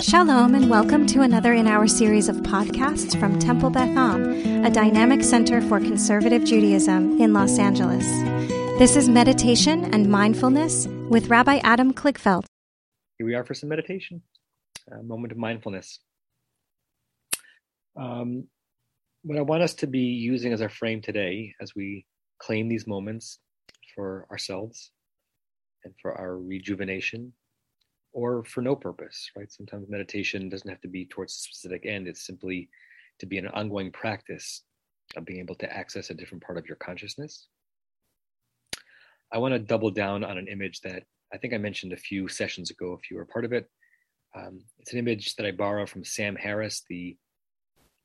Shalom, and welcome to another in our series of podcasts from Temple Beth Am, a dynamic center for conservative Judaism in Los Angeles. This is Meditation and Mindfulness with Rabbi Adam Kligfeld. Here we are for some meditation, a moment of mindfulness. Um, what I want us to be using as our frame today, as we claim these moments for ourselves and for our rejuvenation or for no purpose, right? Sometimes meditation doesn't have to be towards a specific end, it's simply to be an ongoing practice of being able to access a different part of your consciousness. I want to double down on an image that I think I mentioned a few sessions ago, if you were part of it. Um, it's an image that I borrow from Sam Harris, the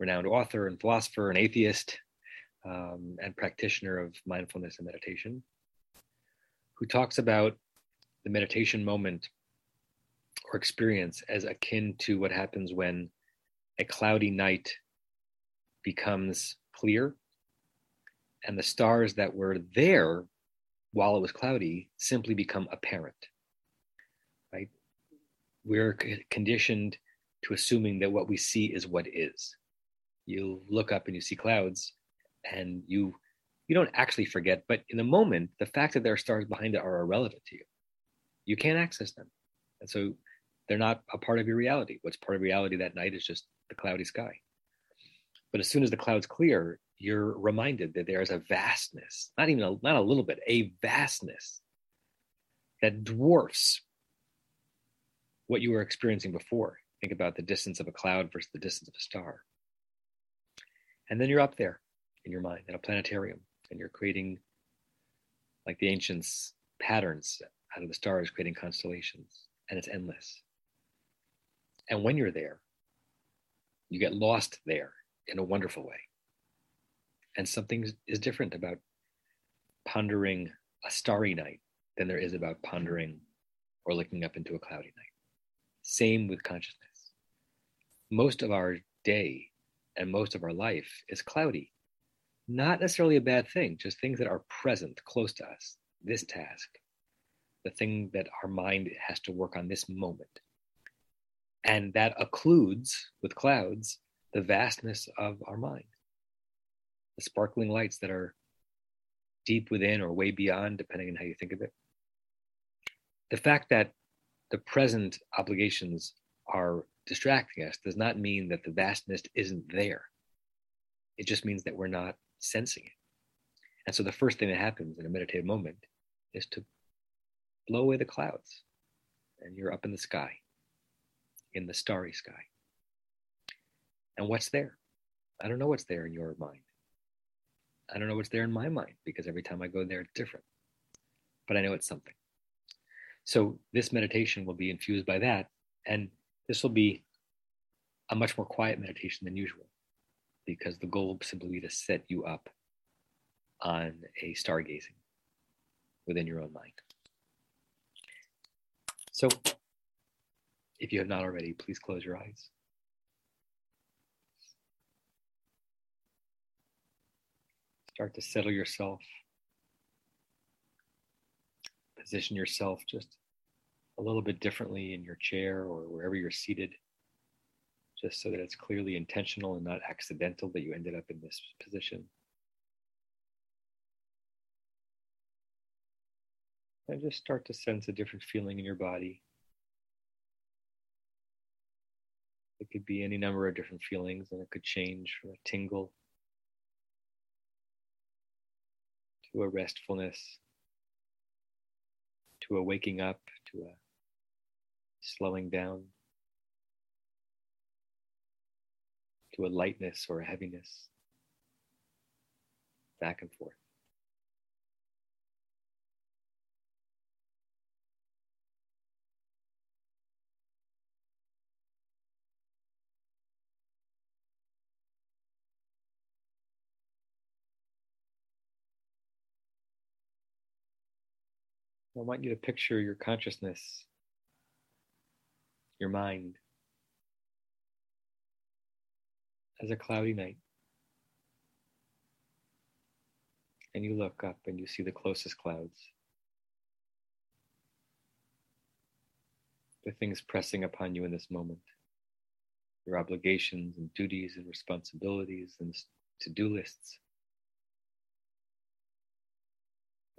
renowned author and philosopher and atheist um, and practitioner of mindfulness and meditation, who talks about the meditation moment or experience as akin to what happens when a cloudy night becomes clear and the stars that were there while it was cloudy simply become apparent right? We're conditioned to assuming that what we see is what is. You look up and you see clouds and you you don't actually forget but in the moment the fact that there are stars behind it are irrelevant to you. You can't access them. And so they're not a part of your reality. What's part of reality that night is just the cloudy sky. But as soon as the clouds clear, you're reminded that there is a vastness, not even a, not a little bit, a vastness that dwarfs what you were experiencing before. Think about the distance of a cloud versus the distance of a star. And then you're up there in your mind in a planetarium and you're creating, like the ancients, patterns out of the stars, creating constellations, and it's endless. And when you're there, you get lost there in a wonderful way. And something is different about pondering a starry night than there is about pondering or looking up into a cloudy night. Same with consciousness. Most of our day and most of our life is cloudy. Not necessarily a bad thing, just things that are present, close to us. This task, the thing that our mind has to work on this moment. And that occludes with clouds the vastness of our mind, the sparkling lights that are deep within or way beyond, depending on how you think of it. The fact that the present obligations are distracting us does not mean that the vastness isn't there. It just means that we're not sensing it. And so the first thing that happens in a meditative moment is to blow away the clouds, and you're up in the sky in the starry sky. And what's there? I don't know what's there in your mind. I don't know what's there in my mind because every time I go there, it's different. But I know it's something. So this meditation will be infused by that. And this will be a much more quiet meditation than usual because the goal will simply be to set you up on a stargazing within your own mind. So if you have not already, please close your eyes. Start to settle yourself. Position yourself just a little bit differently in your chair or wherever you're seated, just so that it's clearly intentional and not accidental that you ended up in this position. And just start to sense a different feeling in your body. Could be any number of different feelings, and it could change from a tingle to a restfulness to a waking up to a slowing down to a lightness or a heaviness, back and forth. I want you to picture your consciousness, your mind, as a cloudy night. And you look up and you see the closest clouds. The things pressing upon you in this moment. your obligations and duties and responsibilities and to do lists.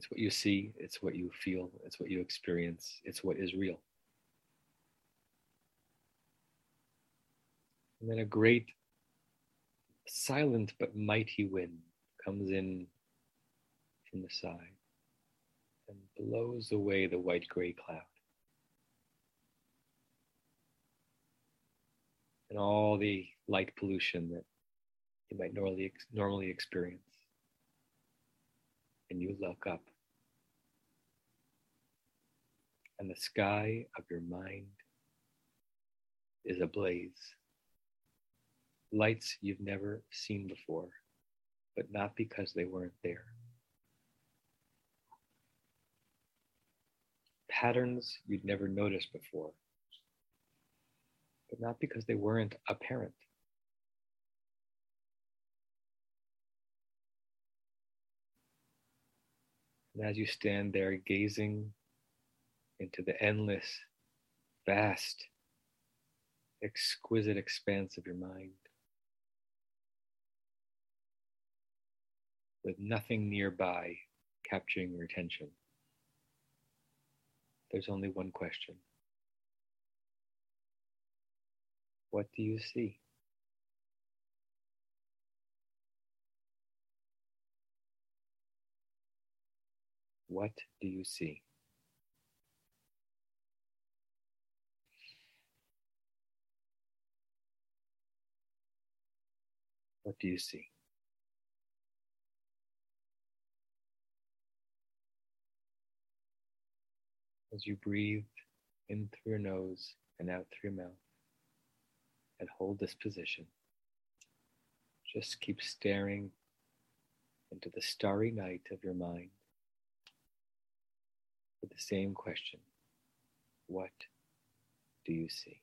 It's what you see, it's what you feel, it's what you experience, it's what is real. And then a great, silent but mighty wind comes in from the side and blows away the white gray cloud. And all the light pollution that you might normally, normally experience. And you look up. And the sky of your mind is ablaze. Lights you've never seen before, but not because they weren't there. Patterns you'd never noticed before, but not because they weren't apparent. And as you stand there gazing into the endless, vast, exquisite expanse of your mind, with nothing nearby capturing your attention, there's only one question What do you see? What do you see? What do you see? As you breathe in through your nose and out through your mouth, and hold this position, just keep staring into the starry night of your mind with the same question What do you see?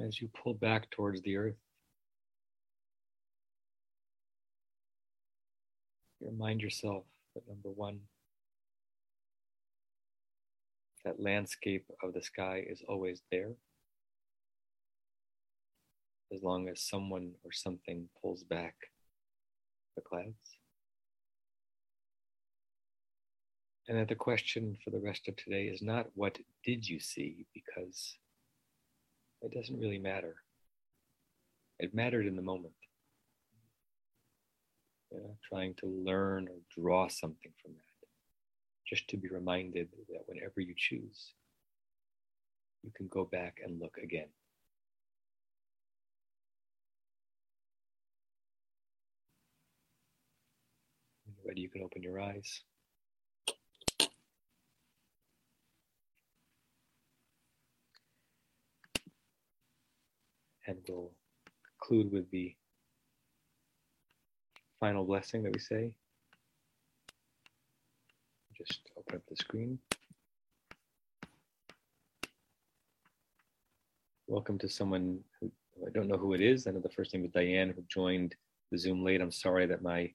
As you pull back towards the earth. remind yourself that number one, that landscape of the sky is always there as long as someone or something pulls back the clouds. And that the question for the rest of today is not what did you see, because it doesn't really matter. It mattered in the moment. Know, trying to learn or draw something from that. Just to be reminded that whenever you choose, you can go back and look again. Ready, you can open your eyes. And we'll conclude with the final blessing that we say. Just open up the screen. Welcome to someone who I don't know who it is. I know the first name is Diane, who joined the Zoom late. I'm sorry that my,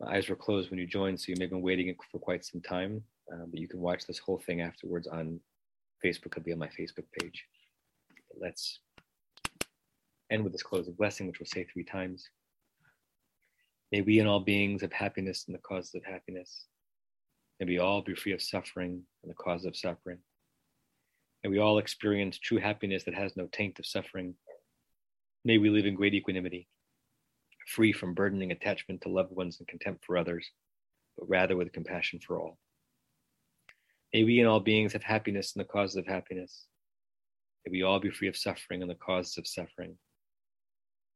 my eyes were closed when you joined, so you may have been waiting for quite some time. Uh, but you can watch this whole thing afterwards on Facebook. It'll be on my Facebook page. Let's end with this closing blessing, which we'll say three times. May we and all beings have happiness and the causes of happiness. May we all be free of suffering and the cause of suffering. May we all experience true happiness that has no taint of suffering. May we live in great equanimity, free from burdening attachment to loved ones and contempt for others, but rather with compassion for all. May we and all beings have happiness and the causes of happiness. May we all be free of suffering and the causes of suffering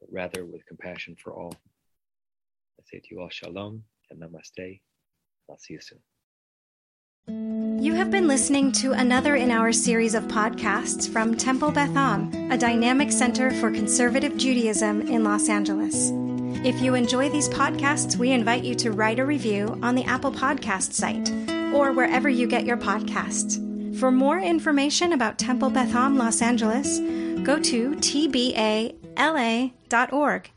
but rather with compassion for all. I say to you all shalom and namaste. I'll see you soon. You have been listening to another in our series of podcasts from Temple Beth Am, a dynamic center for conservative Judaism in Los Angeles. If you enjoy these podcasts, we invite you to write a review on the Apple Podcast site or wherever you get your podcasts. For more information about Temple Beth Am Los Angeles, go to tba la.org.